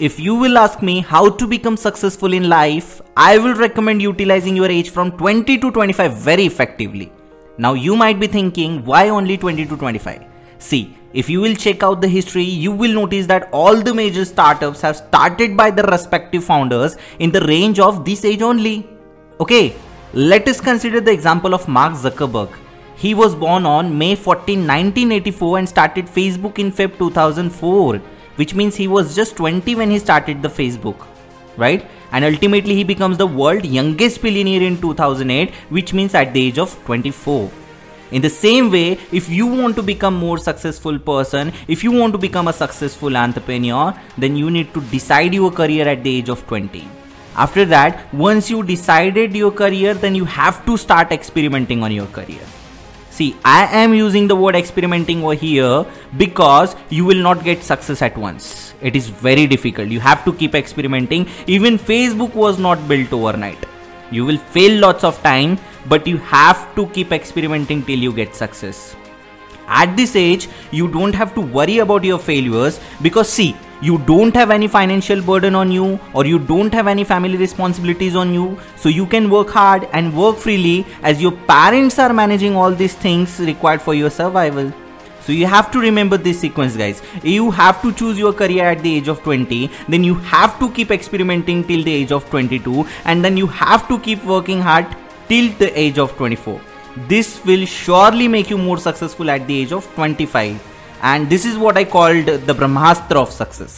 If you will ask me how to become successful in life, I will recommend utilizing your age from 20 to 25 very effectively. Now you might be thinking, why only 20 to 25? See, if you will check out the history, you will notice that all the major startups have started by their respective founders in the range of this age only. Okay, let us consider the example of Mark Zuckerberg. He was born on May 14, 1984 and started Facebook in Feb 2004 which means he was just 20 when he started the Facebook, right? And ultimately, he becomes the world youngest billionaire in 2008, which means at the age of 24. In the same way, if you want to become more successful person, if you want to become a successful entrepreneur, then you need to decide your career at the age of 20. After that, once you decided your career, then you have to start experimenting on your career. See, I am using the word experimenting over here because you will not get success at once. It is very difficult. You have to keep experimenting. Even Facebook was not built overnight. You will fail lots of time, but you have to keep experimenting till you get success. At this age, you don't have to worry about your failures because see, you don't have any financial burden on you or you don't have any family responsibilities on you. So you can work hard and work freely as your parents are managing all these things required for your survival. So you have to remember this sequence guys. You have to choose your career at the age of 20 then you have to keep experimenting till the age of 22 and then you have to keep working hard till the age of 24 this will surely make you more successful at the age of 25 and this is what I called the Brahmastra of success.